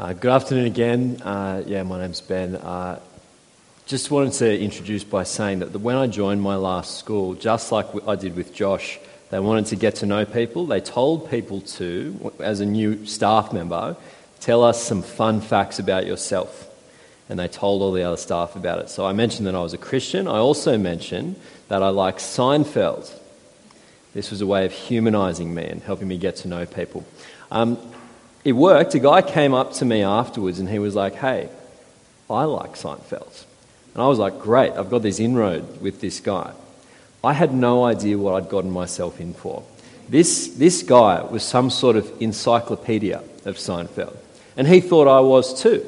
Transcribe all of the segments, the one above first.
Uh, good afternoon again. Uh, yeah, my name's Ben. Uh, just wanted to introduce by saying that when I joined my last school, just like I did with Josh, they wanted to get to know people. They told people to, as a new staff member, tell us some fun facts about yourself. And they told all the other staff about it. So I mentioned that I was a Christian. I also mentioned that I like Seinfeld. This was a way of humanizing me and helping me get to know people. Um, it worked. A guy came up to me afterwards and he was like, Hey, I like Seinfeld. And I was like, Great, I've got this inroad with this guy. I had no idea what I'd gotten myself in for. This, this guy was some sort of encyclopedia of Seinfeld. And he thought I was too.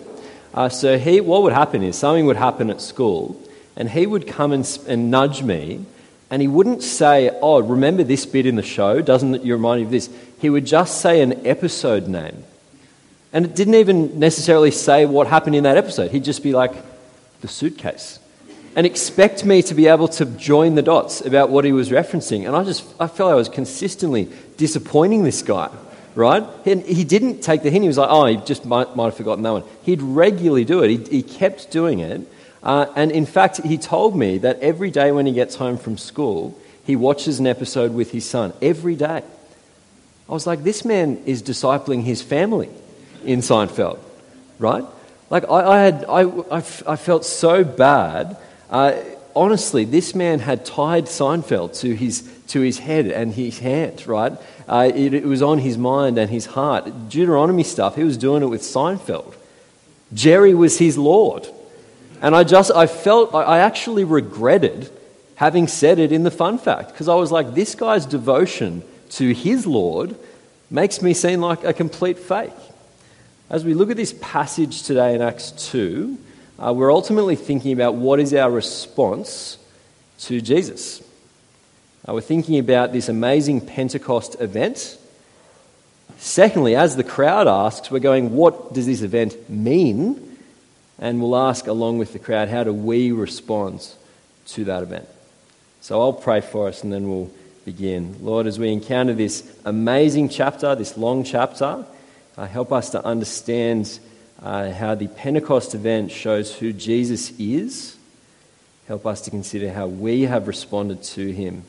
Uh, so he, what would happen is something would happen at school, and he would come and, and nudge me, and he wouldn't say, Oh, remember this bit in the show? Doesn't it remind you of this? He would just say an episode name. And it didn't even necessarily say what happened in that episode. He'd just be like, The suitcase and expect me to be able to join the dots about what he was referencing. And I just I felt I was consistently disappointing this guy, right? And he didn't take the hint. He was like, oh, he just might, might have forgotten that one. He'd regularly do it. He, he kept doing it. Uh, and in fact, he told me that every day when he gets home from school, he watches an episode with his son. Every day. I was like, this man is discipling his family in Seinfeld, right? Like, I, I had, I, I, felt so bad uh, honestly, this man had tied Seinfeld to his, to his head and his hand, right? Uh, it, it, was on his mind and his heart. Deuteronomy stuff, he was doing it with Seinfeld. Jerry was his Lord. And I just, I felt, I actually regretted having said it in the fun fact because I was like, this guy's devotion to his Lord makes me seem like a complete fake. As we look at this passage today in Acts 2, uh, we're ultimately thinking about what is our response to Jesus. Uh, we're thinking about this amazing Pentecost event. Secondly, as the crowd asks, we're going, what does this event mean? And we'll ask, along with the crowd, how do we respond to that event? So I'll pray for us and then we'll begin. Lord, as we encounter this amazing chapter, this long chapter, uh, help us to understand uh, how the Pentecost event shows who Jesus is. Help us to consider how we have responded to him.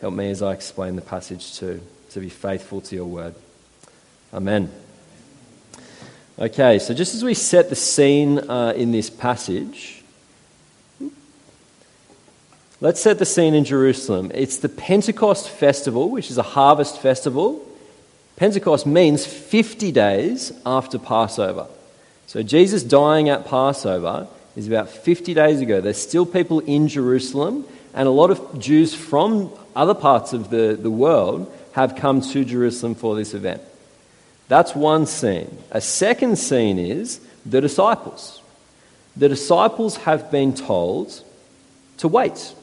Help me as I explain the passage too, to be faithful to your word. Amen. Okay, so just as we set the scene uh, in this passage, let's set the scene in Jerusalem. It's the Pentecost festival, which is a harvest festival. Pentecost means 50 days after Passover. So Jesus dying at Passover is about 50 days ago. There's still people in Jerusalem, and a lot of Jews from other parts of the, the world have come to Jerusalem for this event. That's one scene. A second scene is the disciples. The disciples have been told to wait.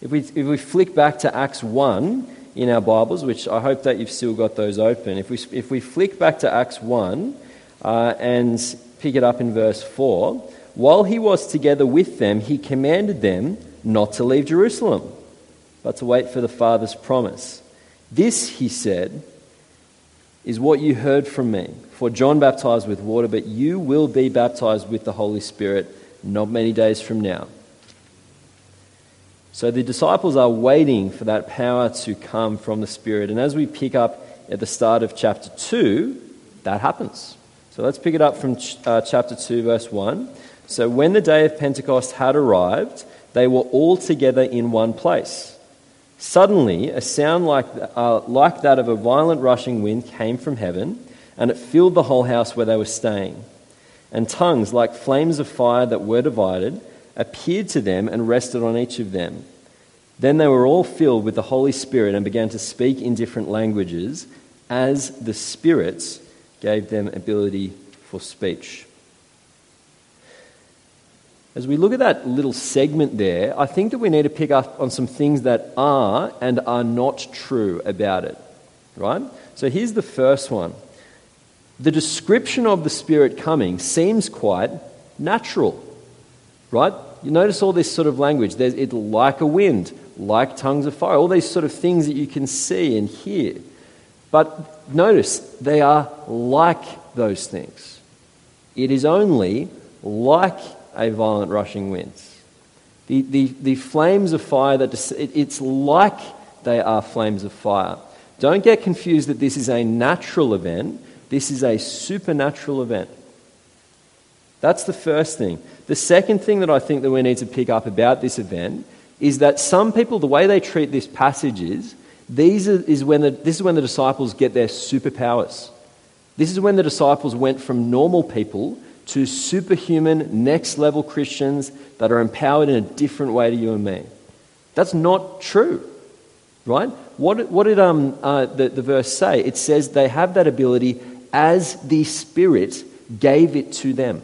If we, if we flick back to Acts 1, in our Bibles, which I hope that you've still got those open. If we, if we flick back to Acts 1 uh, and pick it up in verse 4, while he was together with them, he commanded them not to leave Jerusalem, but to wait for the Father's promise. This, he said, is what you heard from me. For John baptized with water, but you will be baptized with the Holy Spirit not many days from now. So the disciples are waiting for that power to come from the Spirit. And as we pick up at the start of chapter 2, that happens. So let's pick it up from uh, chapter 2, verse 1. So when the day of Pentecost had arrived, they were all together in one place. Suddenly, a sound like, uh, like that of a violent rushing wind came from heaven, and it filled the whole house where they were staying. And tongues, like flames of fire that were divided, appeared to them and rested on each of them. Then they were all filled with the Holy Spirit and began to speak in different languages as the spirits gave them ability for speech. As we look at that little segment there, I think that we need to pick up on some things that are and are not true about it. Right? So here's the first one. The description of the Spirit coming seems quite natural right? You notice all this sort of language. There's like a wind, like tongues of fire, all these sort of things that you can see and hear. But notice, they are like those things. It is only like a violent rushing winds. The, the, the flames of fire, that it's like they are flames of fire. Don't get confused that this is a natural event, this is a supernatural event. That's the first thing. The second thing that I think that we need to pick up about this event is that some people, the way they treat this passage is, these are, is when the, this is when the disciples get their superpowers. This is when the disciples went from normal people to superhuman, next level Christians that are empowered in a different way to you and me. That's not true, right? What, what did um, uh, the, the verse say? It says they have that ability as the Spirit gave it to them,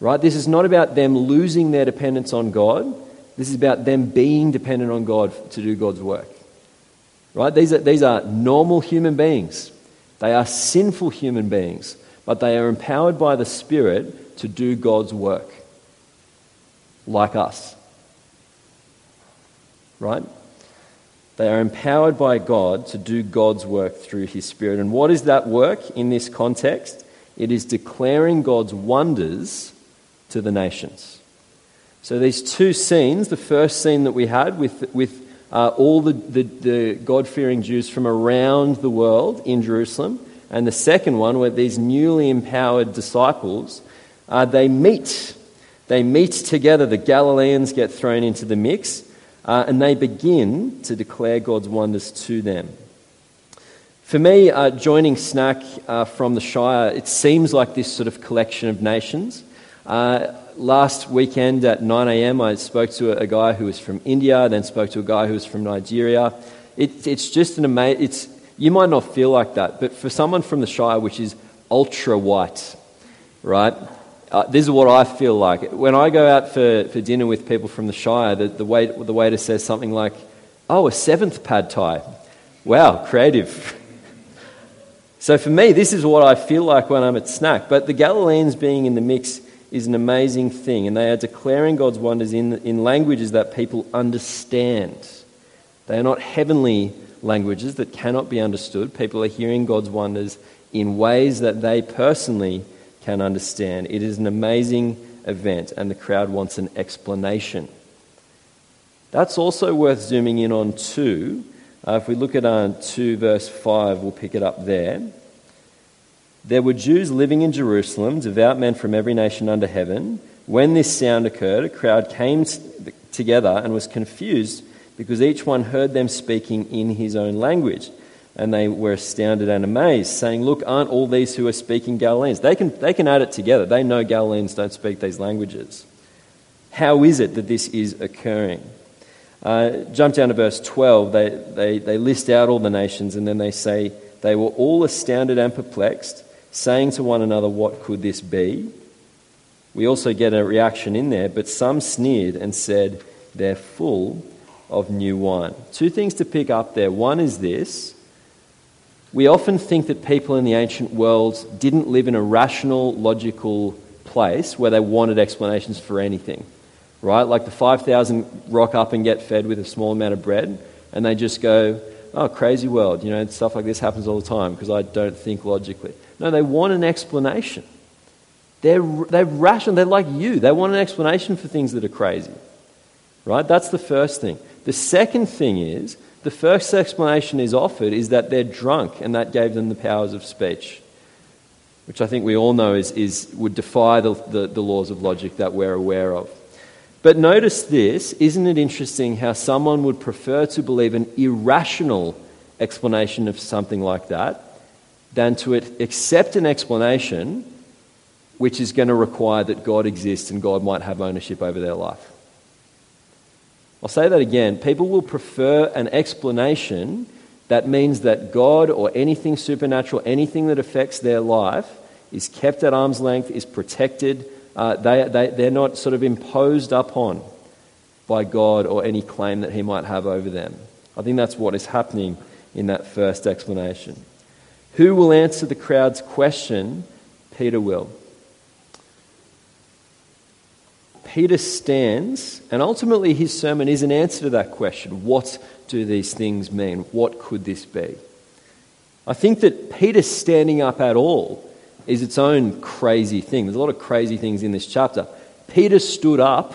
right? This is not about them losing their dependence on God. This is about them being dependent on God to do God's work. Right? These are, these are normal human beings. They are sinful human beings but they are empowered by the Spirit to do God's work, like us. Right? They are empowered by God to do God's work through His Spirit. And what is that work in this context? It is declaring God's wonders to the nations. So, these two scenes the first scene that we had with, with uh, all the, the, the God fearing Jews from around the world in Jerusalem, and the second one, where these newly empowered disciples, uh, they meet. They meet together. The Galileans get thrown into the mix, uh, and they begin to declare God's wonders to them. For me, uh, joining Snack uh, from the Shire, it seems like this sort of collection of nations. Uh, last weekend at 9 a.m., I spoke to a, guy who was from India, then spoke to a guy who was from Nigeria. It, it's just an amazing, you might not feel like that, but for someone from the Shire, which is ultra white, right? Uh, this is what I feel like. When I go out for, for dinner with people from the Shire, the, the, wait, the waiter says something like, Oh, a seventh pad thai. Wow, creative. so for me, this is what I feel like when I'm at snack. But the Galileans being in the mix is an amazing thing, and they are declaring God's wonders in, in languages that people understand. They are not heavenly languages that cannot be understood. People are hearing God's wonders in ways that they personally can understand. It is an amazing event, and the crowd wants an explanation. That's also worth zooming in on, too. Uh, if we look at uh, 2 verse 5, we'll pick it up there. There were Jews living in Jerusalem, devout men from every nation under heaven. When this sound occurred, a crowd came together and was confused because each one heard them speaking in his own language. And they were astounded and amazed, saying, Look, aren't all these who are speaking Galileans? They can, they can add it together. They know Galileans don't speak these languages. How is it that this is occurring? Uh, jump down to verse 12. They, they, they list out all the nations and then they say, They were all astounded and perplexed, saying to one another, What could this be? We also get a reaction in there, but some sneered and said, They're full of new wine. Two things to pick up there. One is this we often think that people in the ancient world didn't live in a rational, logical place where they wanted explanations for anything, right? Like the 5,000 rock up and get fed with a small amount of bread, and they just go, oh, crazy world, you know, stuff like this happens all the time because I don't think logically. No, they want an explanation. They're, they're rational, they're like you. They want an explanation for things that are crazy, right? That's the first thing. The second thing is, the first explanation is offered is that they're drunk and that gave them the powers of speech, which I think we all know is, is, would defy the, the, the laws of logic that we're aware of. But notice this isn't it interesting how someone would prefer to believe an irrational explanation of something like that than to accept an explanation which is going to require that God exists and God might have ownership over their life? I'll say that again. People will prefer an explanation that means that God or anything supernatural, anything that affects their life, is kept at arm's length, is protected. Uh, they, they, they're not sort of imposed upon by God or any claim that He might have over them. I think that's what is happening in that first explanation. Who will answer the crowd's question? Peter will. Peter stands, and ultimately his sermon is an answer to that question what do these things mean? What could this be? I think that Peter standing up at all is its own crazy thing. There's a lot of crazy things in this chapter. Peter stood up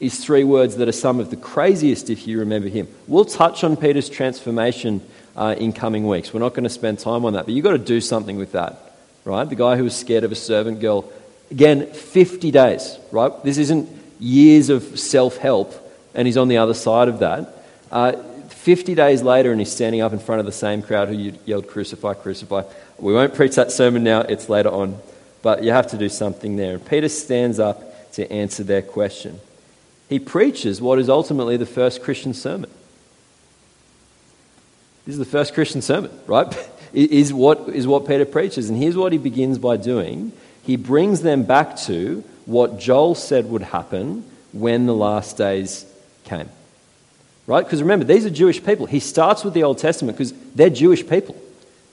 is three words that are some of the craziest if you remember him. We'll touch on Peter's transformation uh, in coming weeks. We're not going to spend time on that, but you've got to do something with that, right? The guy who was scared of a servant girl. Again, 50 days, right? This isn't years of self help, and he's on the other side of that. Uh, 50 days later, and he's standing up in front of the same crowd who yelled, Crucify, crucify. We won't preach that sermon now, it's later on, but you have to do something there. And Peter stands up to answer their question he preaches what is ultimately the first Christian sermon. This is the first Christian sermon, right? is, what, is what Peter preaches. And here's what he begins by doing he brings them back to what Joel said would happen when the last days came. Right? Because remember, these are Jewish people. He starts with the Old Testament because they're Jewish people.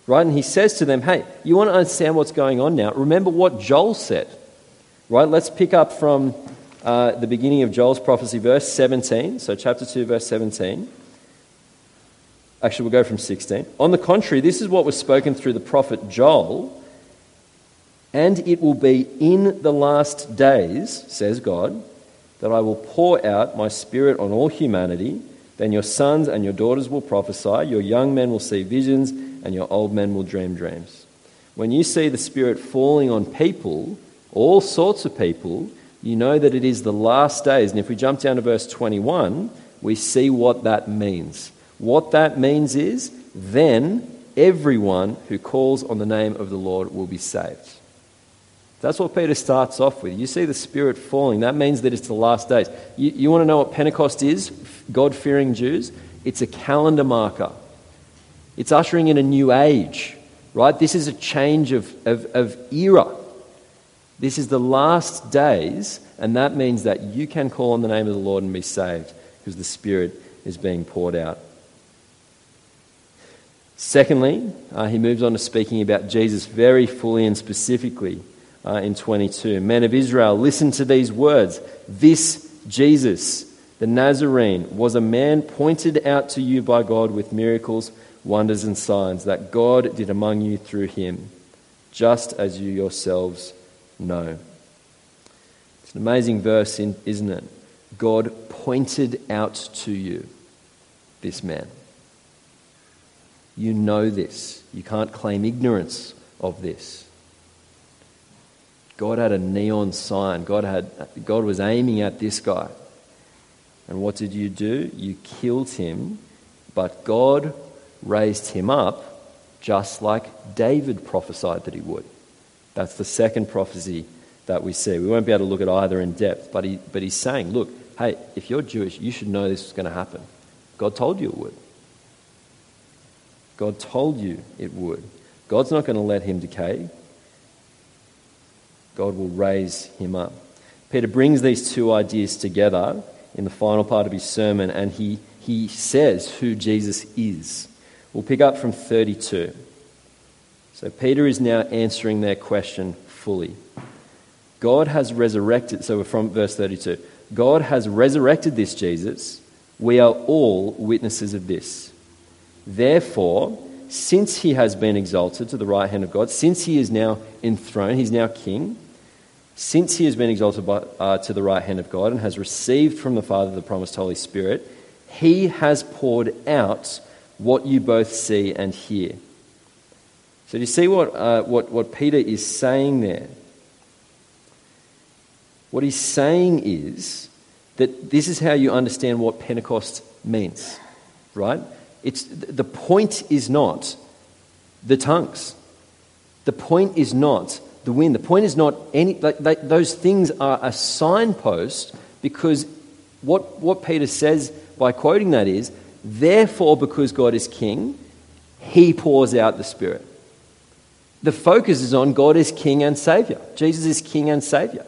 Right? And he says to them, hey, you want to understand what's going on now? Remember what Joel said. Right? Let's pick up from uh, the beginning of Joel's prophecy, verse 17. So, chapter 2, verse 17. Actually, we'll go from 16. On the contrary, this is what was spoken through the prophet Joel. And it will be in the last days, says God, that I will pour out my spirit on all humanity. Then your sons and your daughters will prophesy, your young men will see visions, and your old men will dream dreams. When you see the Spirit falling on people, all sorts of people, you know that it is the last days. And if we jump down to verse 21, we see what that means. What that means is, then everyone who calls on the name of the Lord will be saved. That's what Peter starts off with. You see the Spirit falling. That means that it's the last days. You, you want to know what Pentecost is, God fearing Jews? It's a calendar marker, it's ushering in a new age, right? This is a change of, of, of era. This is the last days, and that means that you can call on the name of the Lord and be saved because the Spirit is being poured out. Secondly, uh, he moves on to speaking about Jesus very fully and specifically uh, in 22. Men of Israel, listen to these words. This Jesus, the Nazarene, was a man pointed out to you by God with miracles, wonders, and signs that God did among you through him, just as you yourselves know. It's an amazing verse, isn't it? God pointed out to you this man. You know this. You can't claim ignorance of this. God had a neon sign. God, had, God was aiming at this guy. And what did you do? You killed him, but God raised him up just like David prophesied that he would. That's the second prophecy that we see. We won't be able to look at either in depth, but, he, but he's saying, look, hey, if you're Jewish, you should know this is going to happen. God told you it would. God told you it would. God's not going to let him decay. God will raise him up. Peter brings these two ideas together in the final part of his sermon, and he, he says who Jesus is. We'll pick up from 32. So Peter is now answering their question fully. God has resurrected, so we're from verse 32. God has resurrected this Jesus. We are all witnesses of this. Therefore, since he has been exalted to the right hand of God, since he is now enthroned, he's now king, since he has been exalted by, uh, to the right hand of God and has received from the Father the promised Holy Spirit, he has poured out what you both see and hear. So, do you see what, uh, what, what Peter is saying there? What he's saying is that this is how you understand what Pentecost means, right? It's, the point is not the tongues. The point is not the wind. The point is not any, they, those things are a signpost because what, what Peter says by quoting that is, therefore, because God is king, he pours out the Spirit. The focus is on God is King and Savior. Jesus is King and Savior.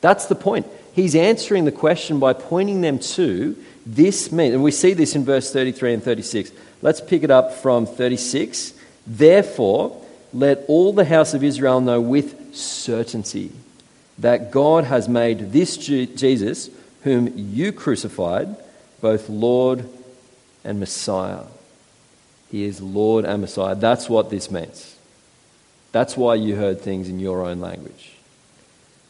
That's the point. He's answering the question by pointing them to this means, and we see this in verse 33 and 36. Let's pick it up from 36. Therefore, let all the house of Israel know with certainty that God has made this Jesus, whom you crucified, both Lord and Messiah. He is Lord and Messiah. That's what this means. That's why you heard things in your own language.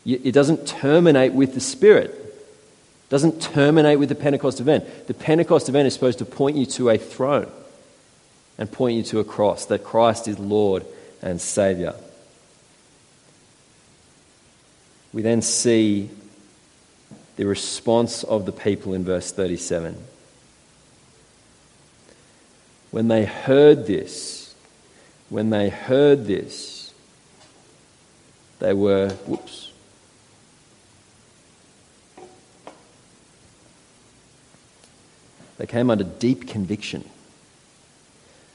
It doesn't terminate with the Spirit. It doesn't terminate with the Pentecost event. The Pentecost event is supposed to point you to a throne and point you to a cross, that Christ is Lord and Saviour. We then see the response of the people in verse 37. When they heard this, when they heard this, they were, whoops. They came under deep conviction.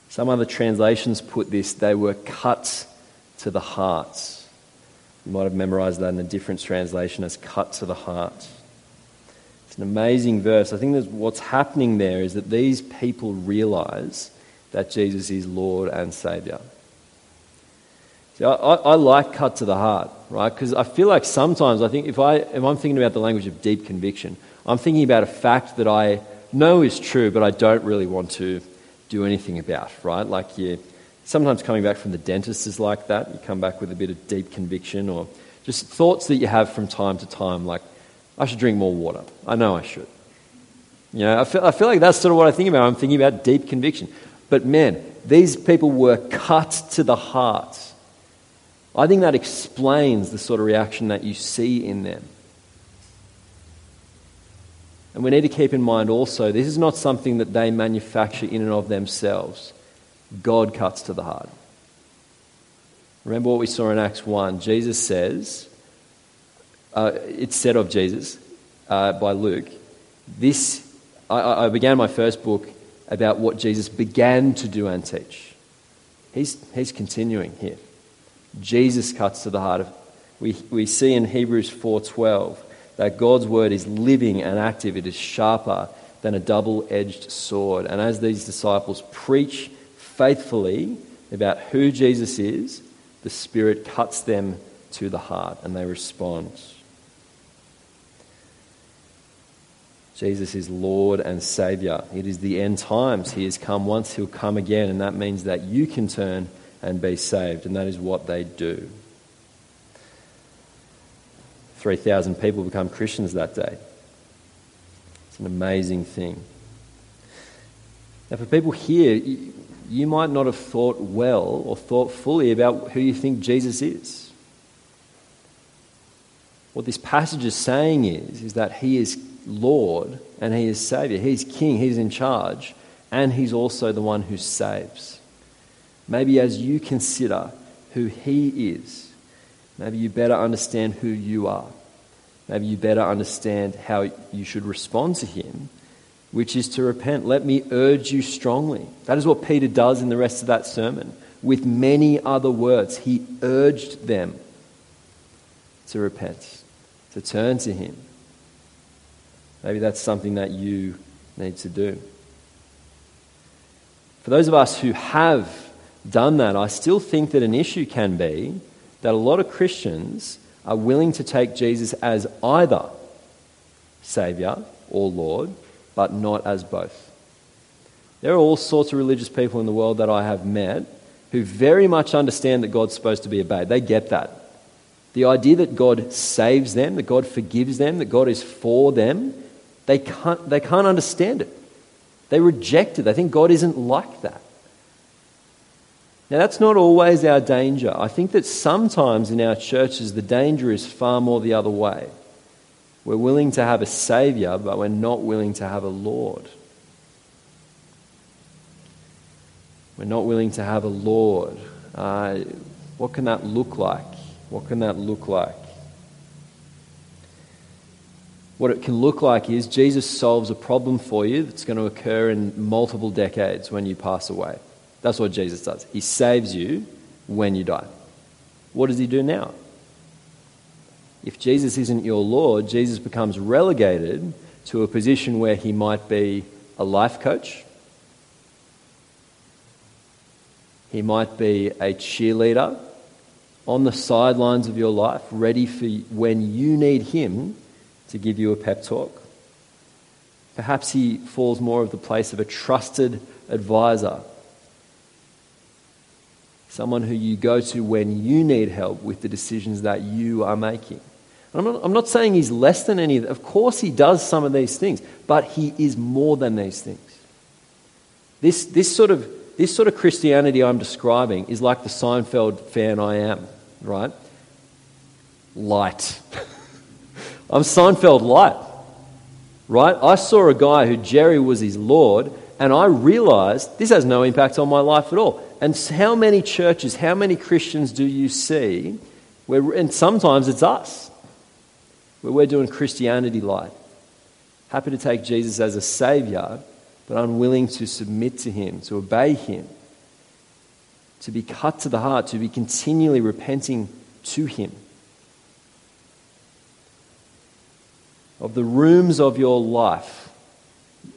Some other translations put this, they were cut to the heart. You might have memorized that in a different translation as cut to the heart. It's an amazing verse. I think that what's happening there is that these people realize that Jesus is Lord and Savior. See, I, I, like cut to the heart, right? Because I feel like sometimes I think if, I, if I'm thinking about the language of deep conviction, I'm thinking about a fact that I know is true, but I don't really want to do anything about, right? Like you sometimes coming back from the dentist is like that. You come back with a bit of deep conviction or just thoughts that you have from time to time, like, I should drink more water. I know I should. You know, I feel, I feel like that's sort of what I think about. I'm thinking about deep conviction. But man, these people were cut to the heart. I think that explains the sort of reaction that you see in them. And we need to keep in mind also, this is not something that they manufacture in and of themselves. God cuts to the heart. Remember what we saw in Acts 1. Jesus says, uh, it's said of Jesus uh, by Luke, this, I, I began my first book about what Jesus began to do and teach. He's, he's continuing here. Jesus cuts to the heart of. We, we see in Hebrews 4:12 that God's word is living and active. It is sharper than a double-edged sword. And as these disciples preach faithfully about who Jesus is, the Spirit cuts them to the heart and they respond. Jesus is Lord and Saviour. It is the end times. He has come once, He'll come again, and that means that you can turn and be saved, and that is what they do. 3,000 people become Christians that day. It's an amazing thing. Now, for people here, you might not have thought well or thought fully about who you think Jesus is. What this passage is saying is, is that he is Lord and he is Savior. He's King, he's in charge, and he's also the one who saves. Maybe as you consider who he is, maybe you better understand who you are. Maybe you better understand how you should respond to him which is to repent. Let me urge you strongly. That is what Peter does in the rest of that sermon. With many other words, he urged them to repent, to turn to him. Maybe that's something that you need to do. For those of us who have done that, I still think that an issue can be that a lot of Christians are willing to take Jesus as either Saviour or Lord but not as both. There are all sorts of religious people in the world that I have met who very much understand that God's supposed to be obeyed. They get that. The idea that God saves them, that God forgives them, that God is for them, they can't, they can't understand it. They reject it. They think God isn't like that. Now, that's not always our danger. I think that sometimes in our churches, the danger is far more the other way. We're willing to have a Savior, but we're not willing to have a Lord. We're not willing to have a Lord. Uh, what can that look like? What can that look like? What it can look like is Jesus solves a problem for you that's going to occur in multiple decades when you pass away. That's what Jesus does. He saves you when you die. What does he do now? if Jesus isn't your Lord, Jesus becomes relegated to a position where he might be a life coach. He might be a cheerleader on the sidelines of your life, ready for when you need him to give you a pep talk. Perhaps he falls more of the place of a trusted advisor someone who you go to when you need help with the decisions that you are making. I'm not, I'm not saying he's less than any of Of course, he does some of these things, but he is more than these things. This, this, sort of, this sort of Christianity I'm describing is like the Seinfeld fan I am, right? Light. I'm Seinfeld light, right? I saw a guy who Jerry was his Lord, and I realized this has no impact on my life at all. And how many churches, how many Christians do you see? Where, and sometimes it's us, where we're doing Christianity light. Happy to take Jesus as a savior, but unwilling to submit to him, to obey him, to be cut to the heart, to be continually repenting to him. Of the rooms of your life,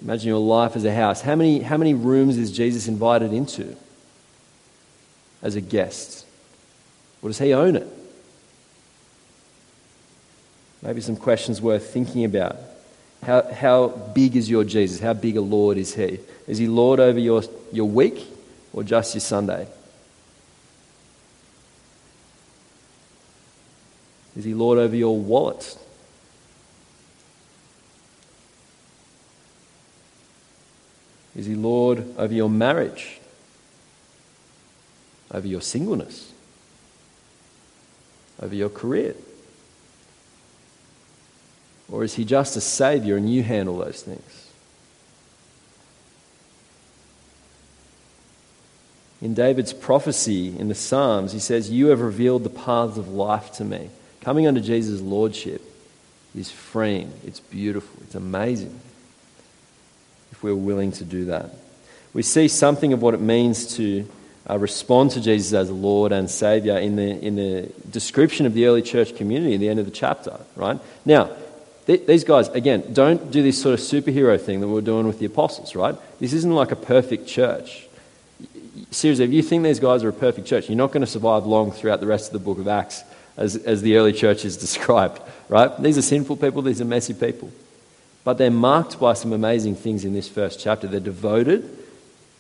imagine your life as a house. How many, how many rooms is Jesus invited into as a guest? Or does he own it? Maybe some questions worth thinking about. How, how big is your Jesus? How big a Lord is He? Is He Lord over your, your week or just your Sunday? Is He Lord over your wallet? Is He Lord over your marriage? Over your singleness? Over your career? Or is he just a savior and you handle those things? In David's prophecy in the Psalms, he says, You have revealed the paths of life to me. Coming under Jesus' lordship is freeing, it's beautiful, it's amazing if we're willing to do that. We see something of what it means to uh, respond to Jesus as Lord and Savior in the, in the description of the early church community at the end of the chapter, right? Now, these guys, again, don't do this sort of superhero thing that we are doing with the apostles, right? This isn't like a perfect church. Seriously, if you think these guys are a perfect church, you're not going to survive long throughout the rest of the book of Acts as, as the early church is described, right? These are sinful people, these are messy people. But they're marked by some amazing things in this first chapter. They're devoted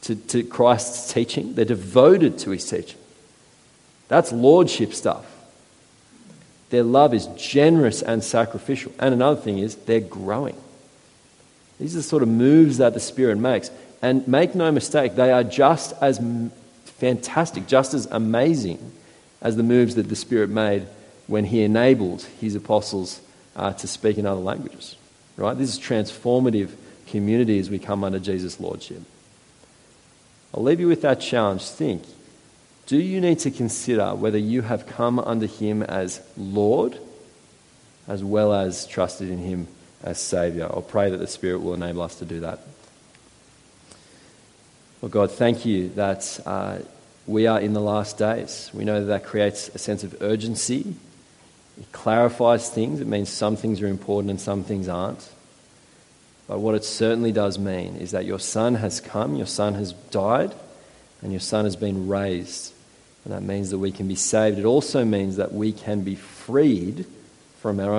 to, to Christ's teaching, they're devoted to his teaching. That's lordship stuff. Their love is generous and sacrificial. And another thing is, they're growing. These are the sort of moves that the Spirit makes. And make no mistake, they are just as fantastic, just as amazing as the moves that the Spirit made when He enabled His apostles uh, to speak in other languages. Right? This is transformative community as we come under Jesus' Lordship. I'll leave you with that challenge. Think do you need to consider whether you have come under him as Lord as well as trusted in him as Saviour? I'll pray that the Spirit will enable us to do that. Well, God, thank you that uh, we are in the last days. We know that that creates a sense of urgency. It clarifies things. It means some things are important and some things aren't. But what it certainly does mean is that your Son has come, your Son has died, and your Son has been raised. And that means that we can be saved. It also means that we can be freed from our